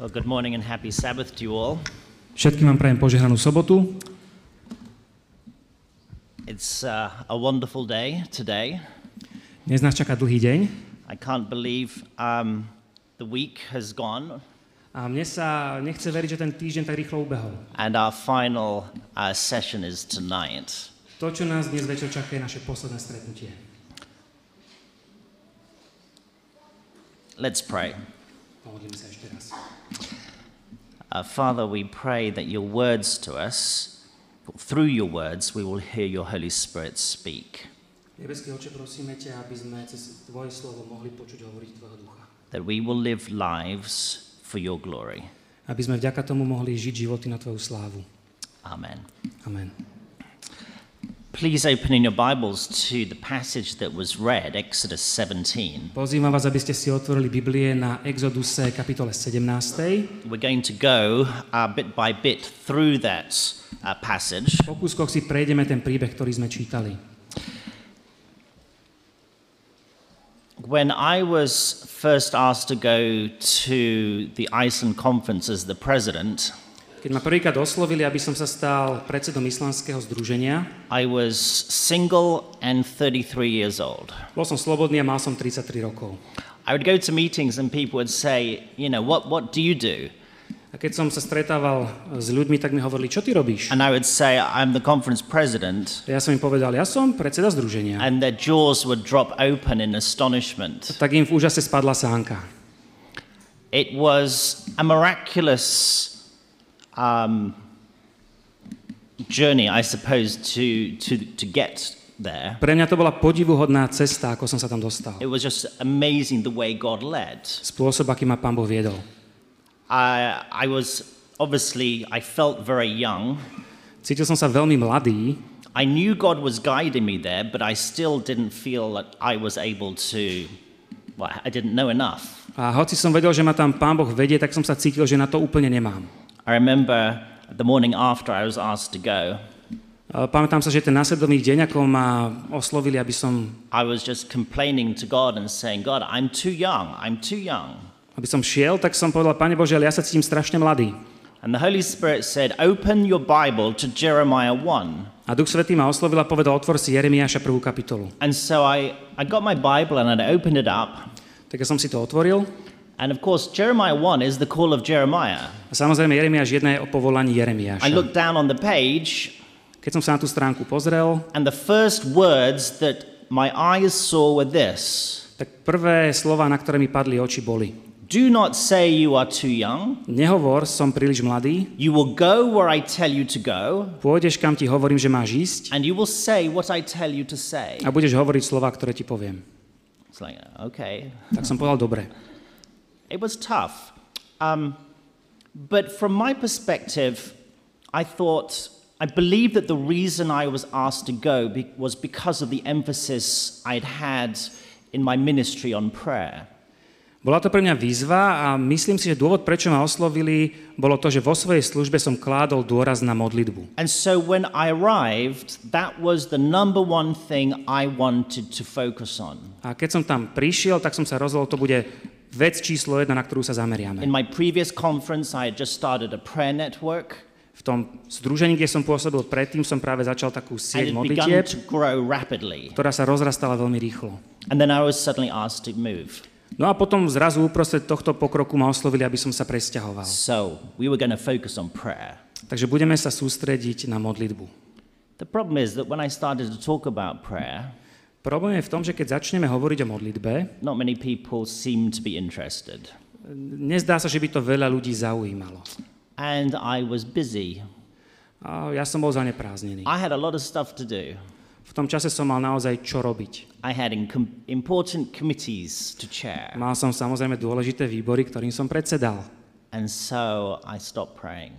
Well, good morning and happy Sabbath to you all. Všetkým vám prajem požehnanú sobotu. It's uh, a wonderful day today. Dnes nás čaká dlhý deň I can't believe um, the week has gone a mne sa nechce veriť, že ten týždeň tak rýchlo ubehol. and our final uh, session is tonight. To, čo nás dnes večer čaká, je naše posledné stretnutie. Let's pray. Pomodlíme sa ešte raz. Uh, Father, we pray that your words to us, through your words, we will hear your Holy Spirit speak. Nebeský oče, prosíme ťa, aby sme cez Tvoje slovo mohli počuť hovoriť Tvojho ducha. That we will live lives for your glory. Aby sme vďaka tomu mohli žiť životy na Tvoju slávu. Amen. Amen. Please open in your Bibles to the passage that was read, Exodus 17. Pozývam vás, aby ste si otvorili Biblie na Exoduse kapitole 17. We're going to go uh, bit by bit through that uh, passage. Po kúskoch si prejdeme ten príbeh, ktorý sme čítali. When I was first asked to go to the Iceland conference as the president, Keď ma prvýkrát oslovili, aby som sa stal predsedom islandského združenia, I was single and 33 years old. bol som slobodný a mal som 33 rokov. I would go to meetings and people would say, you know, what, what do you do? A keď som sa stretával s ľuďmi, tak mi hovorili, čo ty robíš? And I would say, I'm the conference president. A ja som im povedal, ja som predseda združenia. And their jaws would drop open in astonishment. Tak im v úžase spadla sánka. It was a miraculous um, journey, I suppose, to, to, to get there. Pre mňa to bola podivuhodná cesta, ako som sa tam dostal. It was just amazing the way God led. Spôsob, aký ma pán Boh viedol. I, I was obviously, I felt very young. Cítil som sa veľmi mladý, I knew God was guiding me there, but I still didn't feel that I was able to, well, I didn't know enough. a hoci som vedel, že ma tam pán Boh vedie, tak som sa cítil, že na to úplne nemám. I remember the morning after I was asked to go, Pamätám sa, že ten následovný deň, ako ma oslovili, aby som, I was just complaining to God and saying, God, I'm too young, I'm too young. aby som šiel, tak som povedal, Pane Bože, ale ja sa cítim strašne mladý. And the Holy Spirit said, Open your Bible to Jeremiah 1. A Duch Svetý ma oslovil a povedal, otvor si Jeremiáša prvú kapitolu. And so I, I got my Bible and I opened it up. Tak ja som si to otvoril. And of course, Jeremiah 1 is the call of Jeremiah. A samozrejme, Jeremiáš 1 je o povolaní I Jeremiáša. looked down on the page, Keď som sa na tú stránku pozrel, and the first words that my eyes saw were this tak prvé slova, na ktoré mi padli oči, boli Do not say you are too young. Nehovor, som príliš mladý, You will go where I tell you to go, pôjdeš, kam ti hovorím, že máš ísť and you will say what I tell you to say. a budeš hovoriť slova, ktoré ti poviem. It's like, okay. Tak som povedal, dobre. It was tough. Um, but from my perspective, I thought, I believe that the reason I was asked to go be- was because of the emphasis I'd had in my ministry on prayer. Bola to pre mňa výzva a myslím si, že dôvod, prečo ma oslovili, bolo to, že vo svojej službe som kládol dôraz na modlitbu. And so when I arrived, that was the number one thing I wanted to focus on. A keď som tam prišiel, tak som sa rozhodol, to bude vec číslo jedna, na ktorú sa zameriame. In my previous conference, I had just started a prayer network, V tom združení, kde som pôsobil predtým, som práve začal takú sieť modlitieb, ktorá sa rozrastala veľmi rýchlo. And then I was suddenly asked to move. No a potom zrazu uprostred tohto pokroku ma oslovili, aby som sa presťahoval. So we were going to focus on prayer. Takže budeme sa sústrediť na modlitbu. The problem is that when I started to talk about prayer, Problém je v tom, že keď začneme hovoriť o modlitbe, not many people seem to be interested. nezdá sa, že by to veľa ľudí zaujímalo. And I was busy. A ja som bol zaneprázdnený. I had a lot of stuff to do. V tom čase som mal naozaj čo robiť. I had important committees to chair. Mal som samozrejme dôležité výbory, ktorým som predsedal. And so I stopped praying.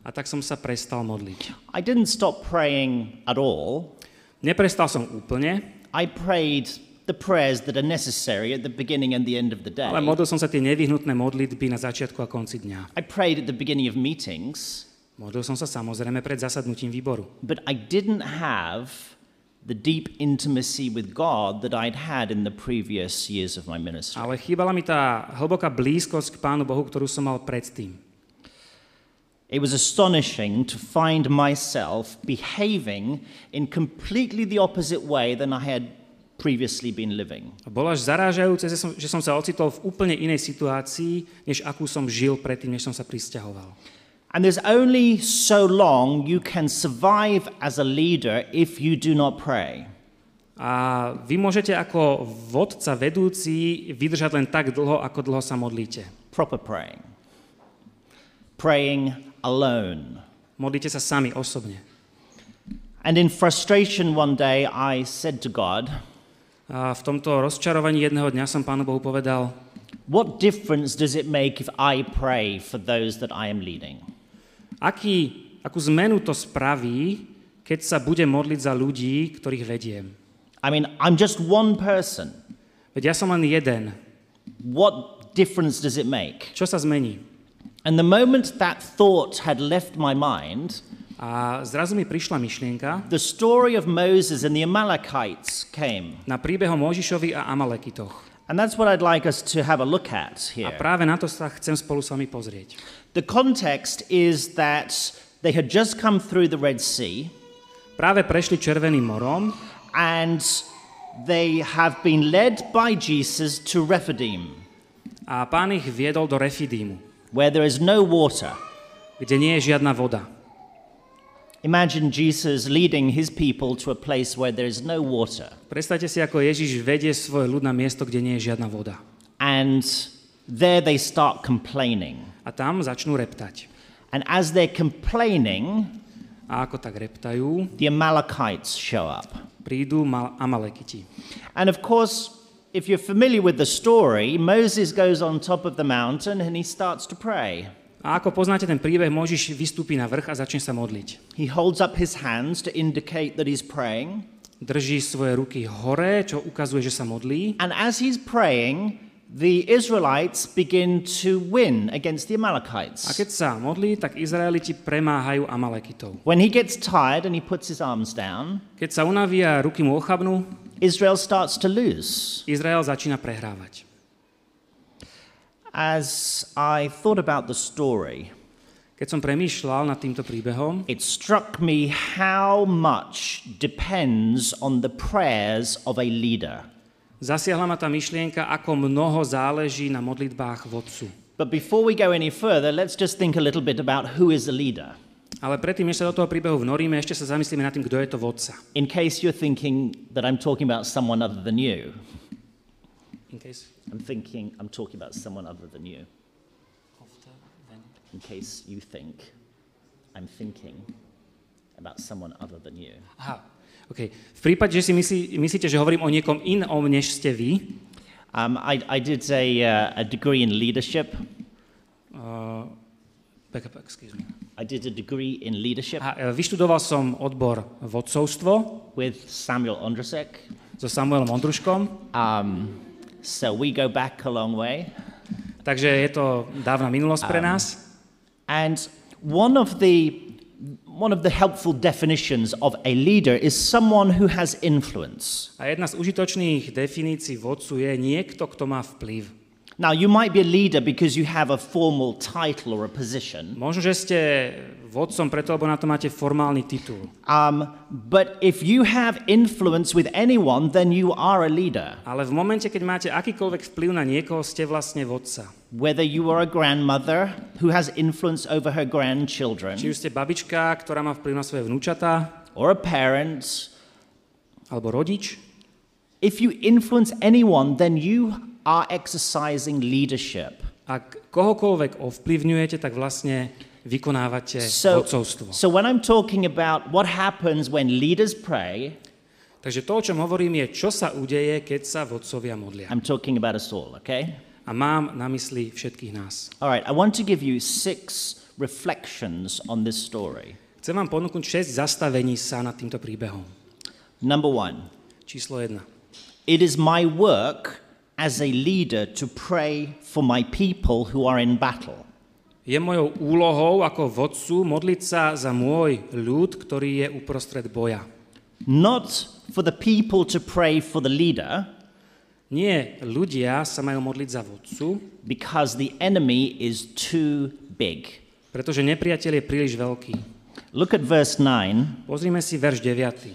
A tak som sa prestal modliť. I didn't stop praying at all. Neprestal som úplne, I prayed the prayers that are necessary at the beginning and the end of the day. ale modlil som sa tie nevyhnutné modlitby na začiatku a konci dňa. I prayed at the beginning of meetings, Modlil som sa samozrejme pred zasadnutím výboru. but I didn't have the deep intimacy with God that I'd had in the previous years of my ministry. Ale chýbala mi tá hlboká blízkosť k Pánu Bohu, ktorú som mal predtým. It was astonishing to find myself behaving in completely the opposite way than I had previously been living. Bolo až zarážajúce, že som, že som sa ocitol v úplne inej situácii, než akú som žil predtým, než som sa pristahoval. And there's only so long you can survive as a leader if you do not pray. A vy môžete ako vodca, vedúci vydržať len tak dlho, ako dlho sa modlíte. Proper praying. Praying alone. Modlíte sa sami, osobne. And in frustration one day, I said to God, A v tomto rozčarovaní jedného dňa som Pánu Bohu povedal, What difference does it make if I pray for those that I am leading? aký, akú zmenu to spraví, keď sa bude modliť za ľudí, ktorých vediem. I mean, I'm just one person. Veď ja som len jeden. What difference does it make? Čo sa zmení? And the moment that thought had left my mind, A zrazu mi prišla myšlienka the story of Moses and the Amalekites came. na príbeh o Mojžišovi a Amalekitoch. And that's what I'd like us to have a look at A here. práve na to sa chcem spolu s vami pozrieť. The context is that they had just come through the Red Sea Práve prešli Červeným morom and they have been led by Jesus to Rephidim, a pán ich viedol do Refidímu, where there is no water. kde nie je žiadna voda. Imagine Jesus leading his people to a place where there is no water. Predstavte si, ako Ježiš vedie svoj ľud na miesto, kde nie je žiadna voda. And there they start complaining. A tam začnú reptať. And as they're complaining, A ako tak reptajú, the Amalekites show up. prídu Mal- Amalekiti. And of course, if you're familiar with the story, Moses goes on top of the mountain and he starts to pray. A ako poznáte ten príbeh, Mojžiš vystúpi na vrch a začne sa modliť. He holds up his hands to indicate that he's praying. Drží svoje ruky hore, čo ukazuje, že sa modlí. And as he's praying, the Israelites begin to win against the A Amalekites. keď sa modlí, tak Izraeliti premáhajú Amalekitov. When he gets tired and he puts his arms down, Keď sa unaví a ruky mu ochabnú, Israel starts to lose. Izrael začína prehrávať. As I thought about the story, Keď som premýšľal nad týmto príbehom, it struck me how much depends on the prayers of a leader. zasiahla ma tá myšlienka, ako mnoho záleží na modlitbách vodcu. But before we go any further, let's just think a little bit about who is a leader. Ale predtým, než sa do toho príbehu vnoríme, ešte sa zamyslíme nad tým, kto je to vodca. In case you're thinking that I'm talking about someone other than you, In case... I'm thinking I'm talking about someone other than you. In case you think I'm thinking about someone other than you. Aha, okay. V prípade, že si myslí, myslíte, že hovorím o niekom inom, než ste vy, Um, I, I did a, uh, a degree in leadership. Uh, back up, excuse me. I did a degree in leadership A, e, vyštudoval som odbor vodcovstvo with Samuel Ondrasek. so Samuelom Ondruškom, Um, so we go back a long way. takže je to dávna minulosť pre nás. And one of the one of the helpful definitions of a leader is someone who has influence. A jedna z užitočných definícií vodcu je niekto, kto má vplyv. Now, you might be a leader because you have a formal title or a position, Možno, že ste vodcom preto, lebo na to máte formálny titul. um, but if you have influence with anyone, then you are a leader. Ale v momente, keď máte akýkoľvek vplyv na niekoho, ste vlastne vodca. Whether you are a grandmother who has influence over her grandchildren, Či už ste babička, ktorá má vplyv na svoje vnúčatá, or a parent, alebo rodič, if you influence anyone, then you are exercising leadership. ak kohokoľvek ovplyvňujete, tak vlastne vykonávate So, vodcovstvo. so when I'm talking about what happens when leaders pray, Takže to, o čom hovorím, je, čo sa udeje, keď sa vodcovia modlia. I'm talking about us all, okay? A mám na mysli všetkých nás. All right, I want to give you six reflections on this story. Chcem vám ponúknuť 6 zastavení sa nad týmto príbehom. Number one, Číslo 1. it is my work as a leader to pray for my people who are in battle. Je mojou úlohou ako vodcu modliť sa za môj ľud, ktorý je uprostred boja. not for the people to pray for the leader, Nie ľudia sa majú modliť za vodcu, because the enemy is too big. pretože nepriateľ je príliš veľký. Look at verse 9. Pozrime si verš 9.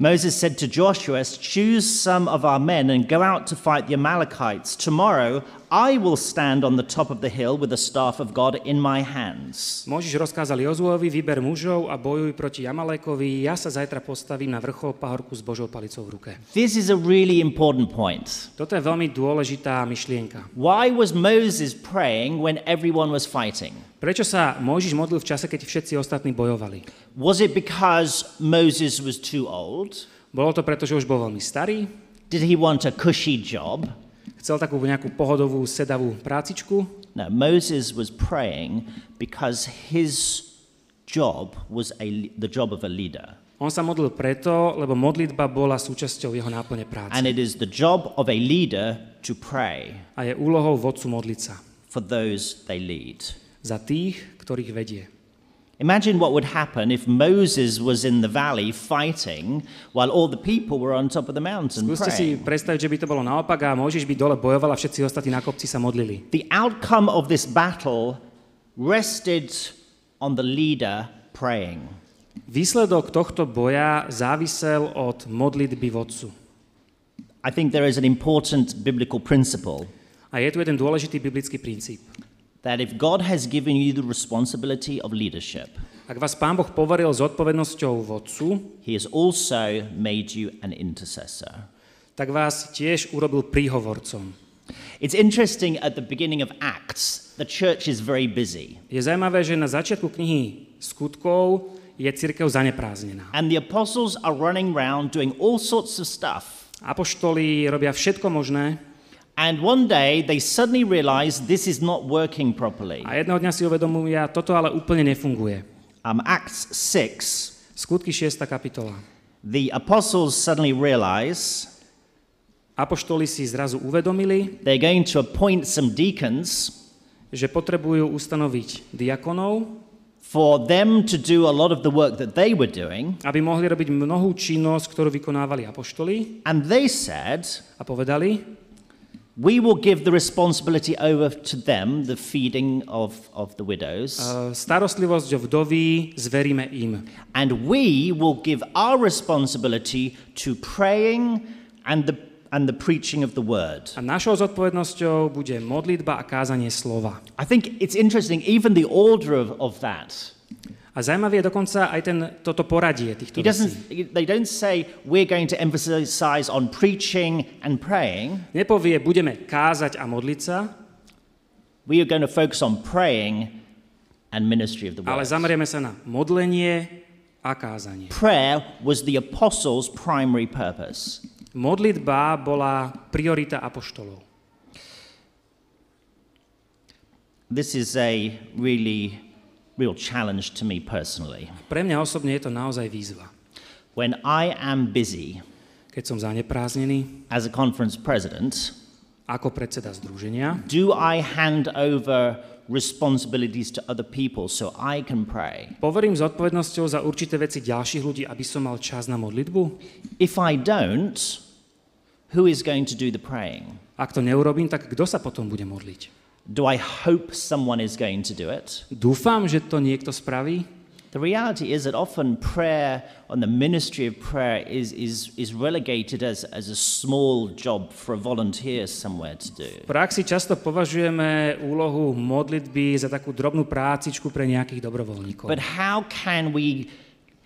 Moses said to Joshua, Choose some of our men and go out to fight the Amalekites. Tomorrow I will stand on the top of the hill with the staff of God in my hands. Možiš rozkázal Jozuovi, vyber mužov a bojuj proti Jamalékovi, ja sa zajtra postavím na vrchol pahorku s Božou palicou v ruke. This is a really important point. Toto je veľmi dôležitá myšlienka. Why was Moses praying when everyone was fighting? Prečo sa Mojžiš modlil v čase, keď všetci ostatní bojovali? Was it because Moses was too old? Bolo to preto, že už bol veľmi starý? Did he want a cushy job? Chcel takú nejakú pohodovú, sedavú prácičku? No, Moses was praying because his job was a, the job of a leader. On sa modlil preto, lebo modlitba bola súčasťou jeho náplne práce. And it is the job of a leader to pray A je úlohou vodcu modliť sa for those they lead. Za tých, ktorých vedie. Imagine what would happen if Moses was in the valley fighting while all the people were on top of the mountain Skúste si praying. predstaviť, že by to bolo naopak a Mojžiš by dole bojoval a všetci ostatní na kopci sa modlili. The outcome of this battle rested on the leader praying. Výsledok tohto boja závisel od modlitby vodcu. I think there is an important biblical principle A je tu jeden dôležitý biblický princíp. That if God has given you the responsibility of leadership, Ak vás Pán Boh poveril s odpovednosťou vodcu, He has also made you an intercessor. tak vás tiež urobil príhovorcom. It's interesting at the beginning of Acts, the church is very busy. Je zaujímavé, že na začiatku knihy skutkov je církev zaneprázdnená. And the apostles are running around doing all sorts of stuff. Apoštoli robia všetko možné And one day they suddenly realize this is not working properly. a jedného dňa si uvedomujú, toto ale úplne nefunguje. Um, Acts 6, Skutky 6. kapitola. the apostles suddenly realize Apoštoli si zrazu uvedomili, they're going to appoint some deacons že potrebujú ustanoviť diakonov, for them to do a lot of the work that they were doing. aby mohli robiť mnohú činnosť, ktorú vykonávali apoštoli And they said, a povedali, We will give the responsibility over to them, the feeding of, of the widows, "E, starostlivosť o vdovy zveríme im. and we will give our responsibility to praying and the, and the preaching of the word. A našou zodpovednosťou bude modlitba a kázanie slova. I think it's interesting, even the order of, of that. A zaujímavé je dokonca aj ten, toto poradie týchto He vecí. they don't say we're going to emphasize on preaching and praying. Nepovie, budeme kázať a modliť sa, We are going to focus on praying and ministry of the ale word. zamerieme sa na modlenie a kázanie. Prayer was the apostles' primary purpose. Modlitba bola priorita apoštolov. This is a really real challenge to me personally. Pre mňa osobne je to naozaj výzva. When I am busy Keď som zaneprázdnený as a conference president, ako predseda združenia, do I hand over responsibilities to other people so I can pray? poverím zodpovednosťou za určité veci ďalších ľudí, aby som mal čas na modlitbu? If I don't, who is going to do the praying? Ak to neurobím, tak kto sa potom bude modliť? Do I hope someone is going to do it? Dúfam, že to niekto spraví, The reality is that often prayer and the ministry of prayer is, is, is relegated as, as a small job for a volunteer somewhere to do. V praxi často považujeme úlohu modlitby za takú drobnú prácičku pre nejakých dobrovoľníkov. But how can we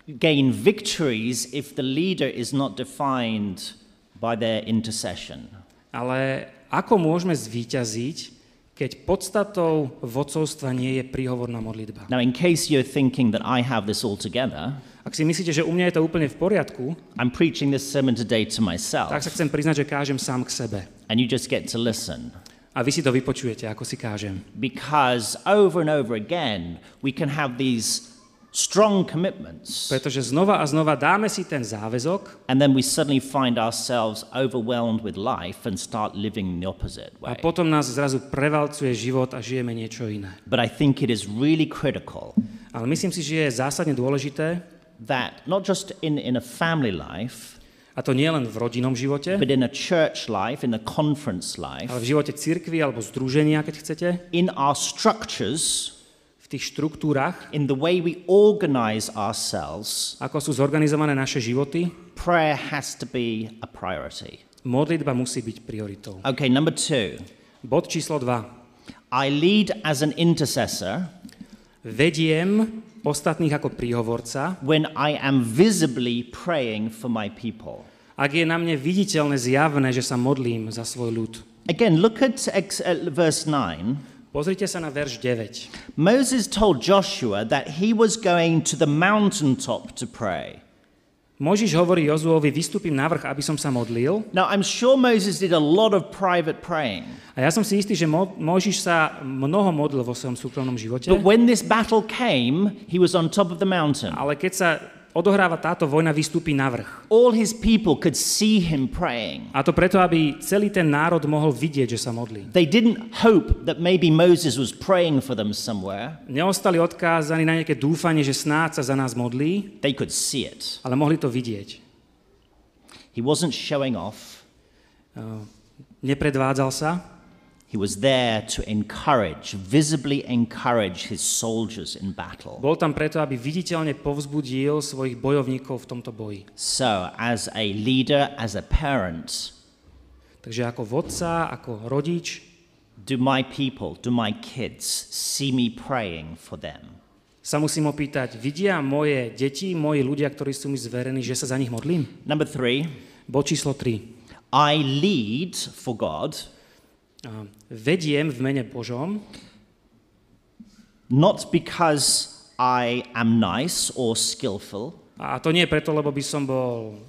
gain victories if the leader is not defined by their intercession? Ale ako môžeme zvíťaziť, keď podstatou vodcovstva nie je príhovorná modlitba? Now, in case you're thinking that I have this all together, Ak si myslíte, že u mňa je to úplne v poriadku, I'm preaching this sermon today to myself, tak sa chcem priznať, že kážem sám k sebe. and you just get to listen. A vy si to vypočujete, ako si kážem. Because over and over again, we can have these strong commitments, Pretože znova a znova dáme si ten záväzok and then we suddenly find ourselves overwhelmed with life and start living the opposite a way. potom nás zrazu prevalcuje život a žijeme niečo iné. But I think it is really critical Ale myslím si, že je zásadne dôležité, that not just in, in a family life, A to nie len v rodinnom živote, but in a church life, in a conference life, ale v živote cirkvi alebo združenia, keď chcete, in our structures, v tých štruktúrach, in the way we organize ourselves, ako sú zorganizované naše životy, prayer has to be a priority. modlitba musí byť prioritou. Okay, number two. Bod číslo 2. I lead as an intercessor Vediem ostatných ako príhovorca, when I am visibly praying for my people. ak je na mne viditeľné, zjavné, že sa modlím za svoj ľud. Again, look at uh, verse 9. Pozrite sa na verš 9. Moses told Joshua that he was going to the mountaintop to pray. Možiš hovorí Jozuovi, vystúpim na vrch, aby som sa modlil. Now, I'm sure Moses did a lot of private praying. A ja som si istý, že Mo- Možiš sa mnoho modlil vo svojom súkromnom živote. But when this battle came, he was on top of the mountain. Ale keď sa odohráva táto vojna, vystúpi na vrch. All his people could see him praying. A to preto, aby celý ten národ mohol vidieť, že sa modlí. They didn't hope that maybe Moses was praying for them somewhere. Neostali odkázaní na nejaké dúfanie, že snáď sa za nás modlí, They could see it. ale mohli to vidieť. He wasn't showing off. Uh, Nepredvádzal sa, He was there to encourage, visibly encourage his soldiers in battle. bol tam preto, aby viditeľne povzbudil svojich bojovníkov v tomto boji. So, as a leader, as a parent, Takže ako vodca, ako rodič, do my people, do my kids see me praying for them? sa musím opýtať, vidia moje deti, moji ľudia, ktorí sú mi zverení, že sa za nich modlím? Number three, Bod číslo 3. I lead for God, Vediem v mene Božom, not because I am nice or skillful, a to nie preto, lebo by som bol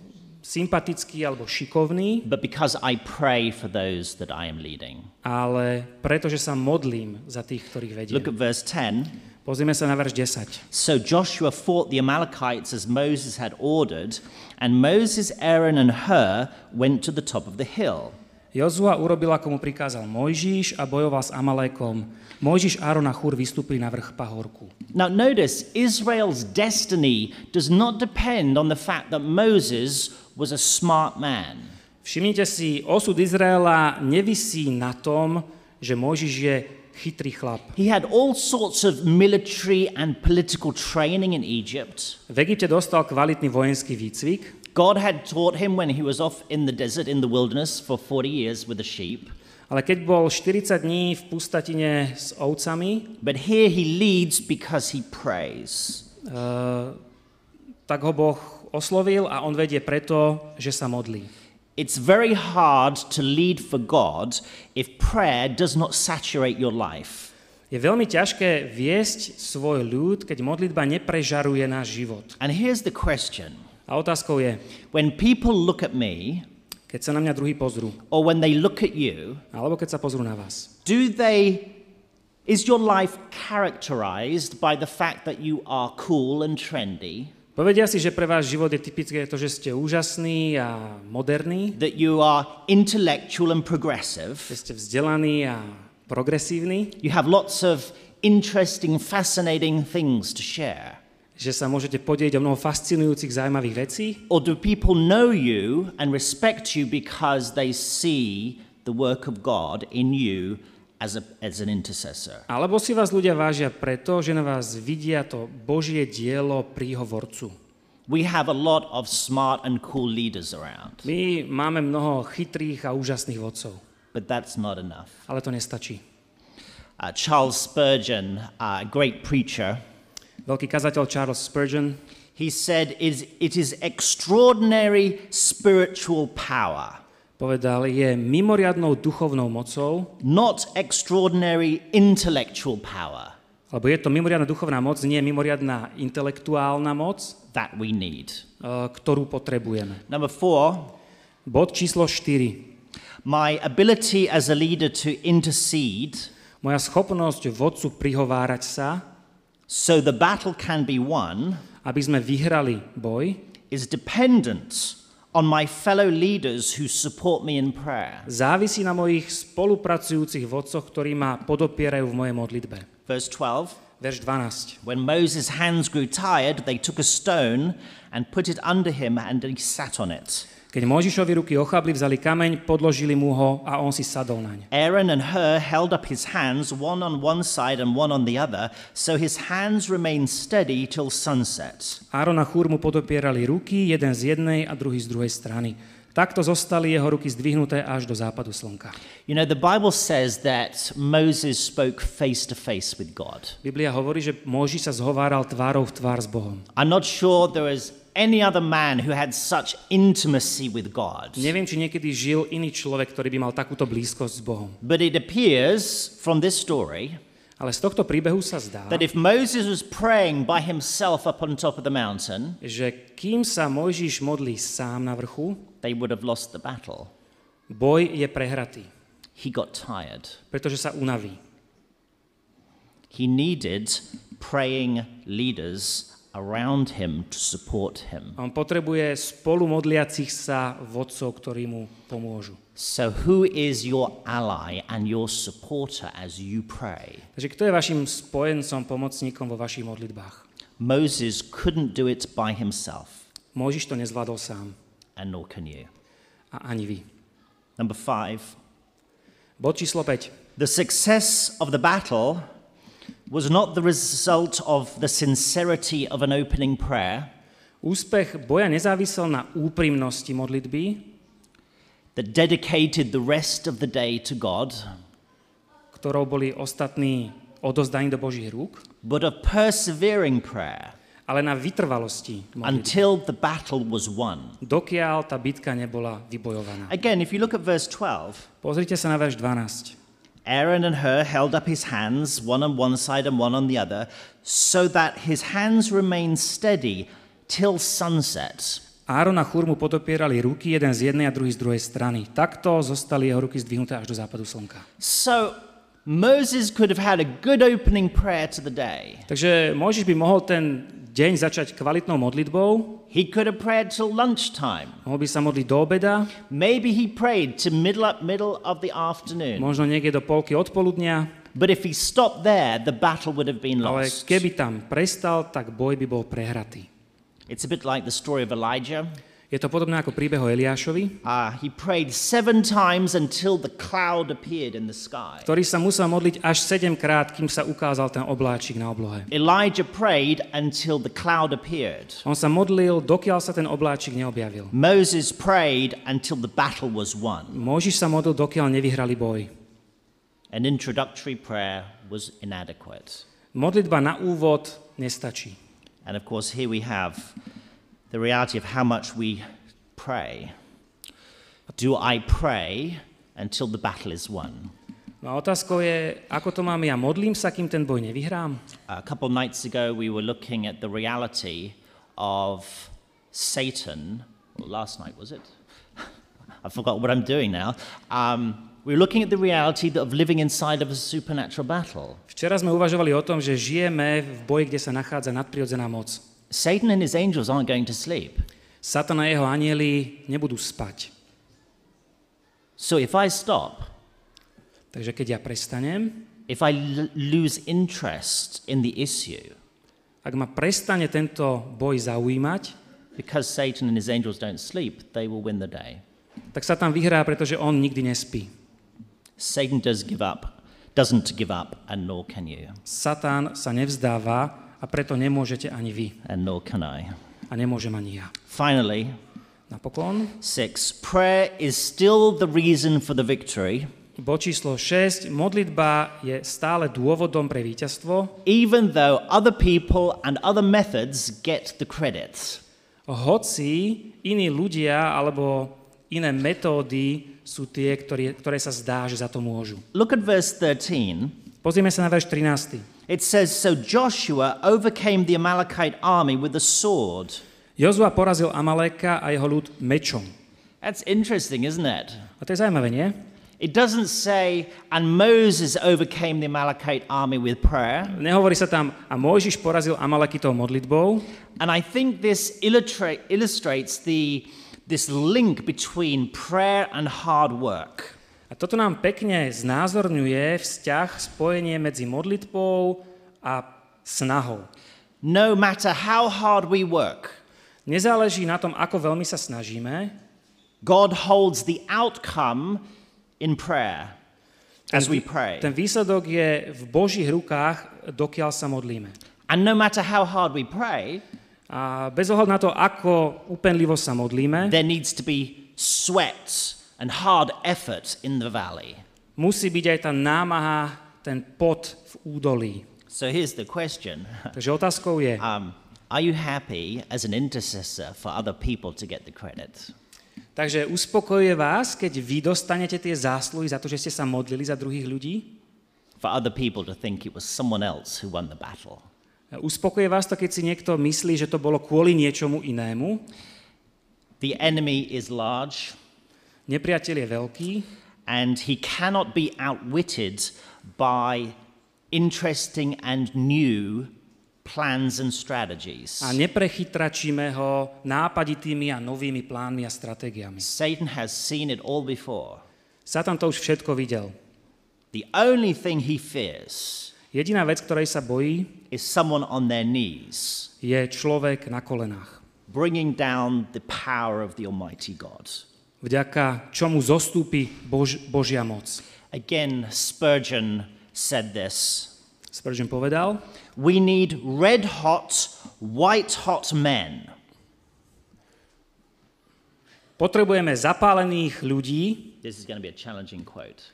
sympatický alebo šikovný, but because I pray for those that I am leading. ale preto, že sa modlím za tých, ktorých vediem. Look at verse 10. Pozrieme sa na verš 10. So Joshua fought the Amalekites as Moses had ordered, and Moses, Aaron, and Hur went to the top of the hill. Jozua urobil, ako mu prikázal Mojžiš a bojoval s Amalékom. Mojžiš, Áron a Chúr vystúpili na vrch pahorku. Now, notice Israel's destiny does not depend on the fact that Moses was a smart man. Všimnite si, osud Izraela nevisí na tom, že Mojžiš je chytrý chlap. He had all sorts of military and political training in Egypt. V Egypte dostal kvalitný vojenský výcvik, God had taught him when he was off in the desert, in the wilderness, for 40 years with the sheep. ale keď bol 40 dní v pustatine s ovcami, But here he leads because he prays. eh, tak ho Boh oslovil a on vedie preto, že sa modlí. It's very hard to lead for God if prayer does not saturate your life. Je veľmi ťažké viesť svoj ľud, keď modlitba neprežaruje náš život. And here's the question A otázkou je, when people look at me, keď sa na mňa druhý pozrú, or when they look at you, alebo keď sa pozrú na vás, do they. Is your life characterized by the fact that you are cool and trendy, Povedia si, že pre váš život je typické to, že ste úžasní a moderní, that you are intellectual and progressive, že ste vzdelaní a progresívni, you have lots of interesting, fascinating things to share? Že sa môžete podieť o mnoho fascinujúcich, zaujímavých vecí? Or do people know you and respect you because they see the work of God in you as, a, as an intercessor? Alebo si vás ľudia vážia preto, že na vás vidia to Božie dielo príhovorcu? We have a lot of smart and cool leaders around, My máme mnoho chytrých a úžasných vodcov, but that's not enough. ale to nestačí. Uh, Charles Spurgeon, uh, a great preacher, Veľký kazateľ Charles Spurgeon he said, "Is- It is extraordinary spiritual power, povedal, je mimoriadnou duchovnou mocou, not extraordinary intellectual power, alebo je to mimoriadná duchovná moc, nie mimoriadná intelektuálna moc, that we need. eh, ktorú potrebujeme. Number four, Bod číslo 4. my ability as a leader to intercede Moja schopnosť vodcu prihovárať sa, so the battle can be won aby sme vyhrali boj, is dependent on my fellow leaders who support me in prayer. závisí na mojich spolupracujúcich vodcoch, ktorí ma podopierajú v mojej modlitbe. Verse 12 verš 12. When Moses' hands grew tired, they took a stone and put it under him, and he sat on it. Keď Mojžišovi ruky ochabli, vzali kameň, podložili mu ho a on si sadol naň. Aaron and Hur held up his hands, one on one side and one on the other, so his hands remained steady till sunset. Áron a Chúr mu podopierali ruky, jeden z jednej a druhý z druhej strany. Takto zostali jeho ruky zdvihnuté až do západu slnka. You know, the Bible says that Moses spoke face to face with God. Biblia hovorí, že Mojžiš sa zhováral tvárou v tvár s Bohom. I'm not sure there is any other man who had such intimacy with God. Neviem, či niekedy žil iný človek, ktorý by mal takúto blízkosť s Bohom. But it appears from this story Ale z tohto príbehu sa zdá, that if Moses was praying by himself up on top of the mountain, že kým sa Mojžiš modlí sám na vrchu, they would have lost the battle. boj je prehratý, He got tired. pretože sa unaví. He needed praying leaders around him to support him. On potrebuje spolu modliacich sa vodcov, ktorí mu pomôžu. So, who is your ally and your supporter as you pray? Takže kto je vašim spojencom, pomocníkom vo vašich modlitbách? Moses couldn't do it by himself, Mojžiš to nezvládol sám. and nor can you. A ani vy. Number five, Bod číslo 5. the success of the battle was not the result of the sincerity of an opening prayer, Úspech boja nezávisel na úprimnosti modlitby, that dedicated the rest of the day to God, ktorou boli ostatní odozdaní do Božích rúk, but of persevering prayer ale na vytrvalosti modlitby. until the battle was won. Dokiaľ tá bitka nebola vybojovaná. Again, if you look at verse 12, Pozrite sa na verš 12. Aaron and Hur held up his hands, one on one side and one on the other, so that his hands remained steady till sunset. Áron a Chúr mu potopierali ruky, jeden z jednej a druhý z druhej strany. Takto zostali jeho ruky zdvihnuté až do západu slnka. So Moses could have had a good opening prayer to the day. Takže Mojžiš by mohol ten deň začať kvalitnou modlitbou, He could have prayed till lunchtime. mohol by sa modliť do obeda, Maybe he prayed to middle up middle of the afternoon. možno niekde do polky odpoludnia, But if he stopped there, the battle would have been ale lost. keby tam prestal, tak boj by bol prehratý. It's a bit like the story of Elijah. Je to podobné ako príbeh o Eliášovi, Uh, he prayed seven times until the cloud appeared in the sky. ktorý sa musel modliť až sedemkrát, kým sa ukázal ten obláčik na oblohe. Elijah prayed until the cloud appeared. On sa modlil, dokiaľ sa ten obláčik neobjavil. Moses prayed until the battle was won. Mojžiš sa modlil, dokiaľ nevyhrali boj. An introductory prayer was inadequate. Modlitba na úvod nestačí. And of course, here we have the reality of how much we pray. Do I pray until the battle is won? No a otázkou je, ako to mám ja? Modlím sa, kým ten boj nevyhrám? A couple nights ago, we were looking at the reality of Satan. Well, last night, was it? I forgot what I'm doing now. Um, we were looking at the reality of living inside of a supernatural battle. Včera sme uvažovali o tom, že žijeme v boji, kde sa nachádza nadprirodzená moc. Satan and his angels aren't going to sleep. Satan a jeho anieli nebudú spať. So if I stop, Takže keď ja prestanem, if I lose interest in the issue ak ma prestane tento boj zaujímať, because Satan and his angels don't sleep, they will win the day. tak sa tam vyhrá, pretože on nikdy nespí. Satan does give up, doesn't give up, and nor can you, Satán sa nevzdáva a preto nemôžete ani vy. and nor can I. A nemôžem ani ja. Finally, Napokon, six, prayer is still the reason for the victory, bod číslo 6. Modlitba je stále dôvodom pre víťazstvo, even though other people and other methods get the credit. hoci iní ľudia alebo iné metódy sú tie, ktoré, ktoré sa zdá, že za to môžu. Look at verse 13. Pozrieme sa na verš 13. It says, So Joshua overcame the Amalekite army with a sword. Jozua porazil Amaleka a jeho ľud mečom. That's interesting, isn't it? A to je zaujímavé, nie? It doesn't say, and Moses overcame the Amalekite army with prayer. Nehovorí sa tam, a Mojžiš porazil Amalekitov modlitbou. And I think this illustra- illustrates the, this link between prayer and hard work. A toto nám pekne znázorňuje vzťah, spojenie medzi modlitbou a snahou. No matter how hard we work, Nezáleží na tom, ako veľmi sa snažíme, God holds the outcome in prayer as we pray. ten výsledok je v Božích rukách, dokiaľ sa modlíme. And no matter how hard we pray, A bez ohľadu na to, ako úpenlivo sa modlíme, there needs to be sweat and hard effort in the valley. musí byť aj tá námaha, ten pot v údolí. So here's the question Takže otázkou je, um, Are you happy as an intercessor for other people to get the credit? takže uspokojuje vás, keď vy dostanete tie zásluhy za to, že ste sa modlili za druhých ľudí? For other people to think it was someone else who won the battle? Uspokojuje vás to, keď si niekto myslí, že to bolo kvôli niečomu inému? The enemy is large Nepriateľ je veľký and he cannot be outwitted by interesting and new plans and strategies. a neprechytračíme ho nápaditými a novými plánmi a stratégiami. Satan has seen it all before. Satan to už všetko videl. The only thing he fears Jediná vec, ktorej sa bojí, is someone on their knees je človek na kolenách. bringing down the power of the Almighty God. Vďaka čomu zostúpi Bož, Božia moc. Again, Spurgeon said this Spurgeon povedal, We need red hot, white hot men potrebujeme zapálených ľudí, this is going to be a challenging quote,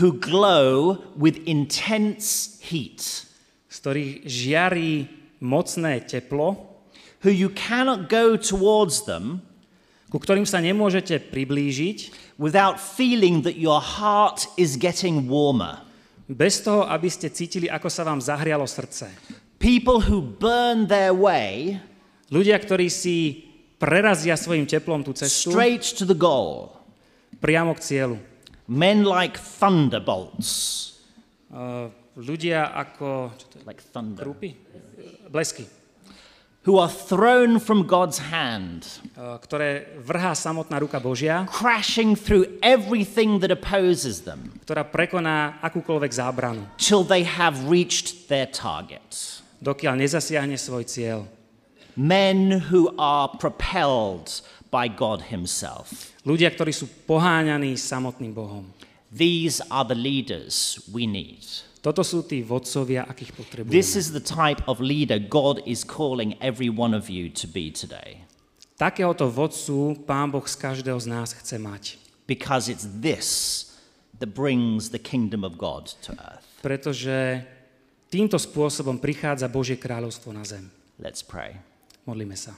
who glow with intense heat, z ktorých žiarí mocné teplo, who you cannot go towards them ku ktorým sa nemôžete priblížiť, without feeling that your heart is getting warmer. bez toho, aby ste cítili, ako sa vám zahrialo srdce. People who burn their way Ľudia, ktorí si prerazia svojim teplom tú cestu straight to the goal. priamo k cieľu. Men like thunderbolts, Uh, ľudia ako čo to je, like thunder, krúpy? Blesky, who are thrown from God's hand, ktoré vrhá samotná ruka Božia, crashing through everything that opposes them ktorá prekoná akúkoľvek zábranu, till they have reached their target. dokiaľ nezasiahne svoj cieľ. Men who are propelled by God Himself. Ľudia, ktorí sú poháňaní samotným Bohom. These are the leaders we need. Toto sú tí vodcovia, akých potrebujeme. This is the type of leader God is calling every one of you to be today. Takéhoto vodcu Pán Boh z každého z nás chce mať. Because it's this that brings the kingdom of God to earth. Pretože týmto spôsobom prichádza Božie kráľovstvo na zem. Let's pray. Modlíme sa.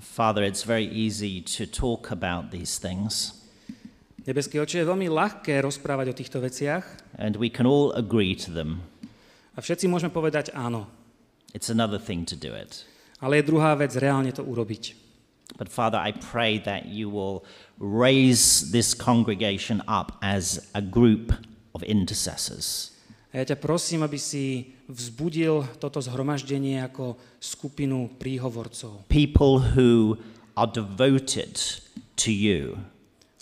Father, it's very easy to talk about these things, Nebeský oče, je veľmi ľahké rozprávať o týchto veciach and we can all agree to them. a všetci môžeme povedať áno. It's another thing to do it. Ale je druhá vec reálne to urobiť. But Father, I pray that you will raise this congregation up as a group of intercessors. A ja ťa prosím, aby si vzbudil toto zhromaždenie ako skupinu príhovorcov. People who are devoted to you,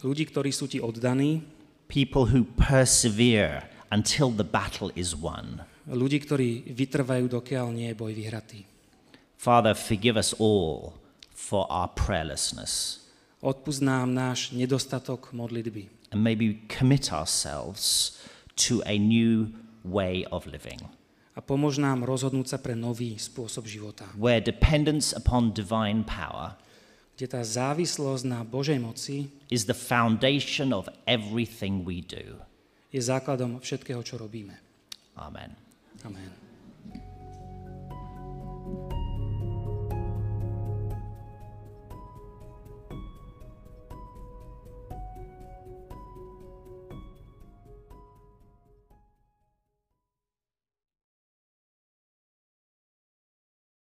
Ľudí, ktorí sú ti oddaní, people who persevere until the battle is won. ľudí, ktorí vytrvajú, dokiaľ nie je boj vyhratý. Father, forgive us all for our prayerlessness. Odpust nám náš nedostatok modlitby. And maybe commit ourselves to a new way of living. A pomôž nám rozhodnúť sa pre nový spôsob života, where dependence upon divine power kde tá závislosť na Božej moci is the foundation of everything we do. je základom všetkého, čo robíme. Amen. Amen.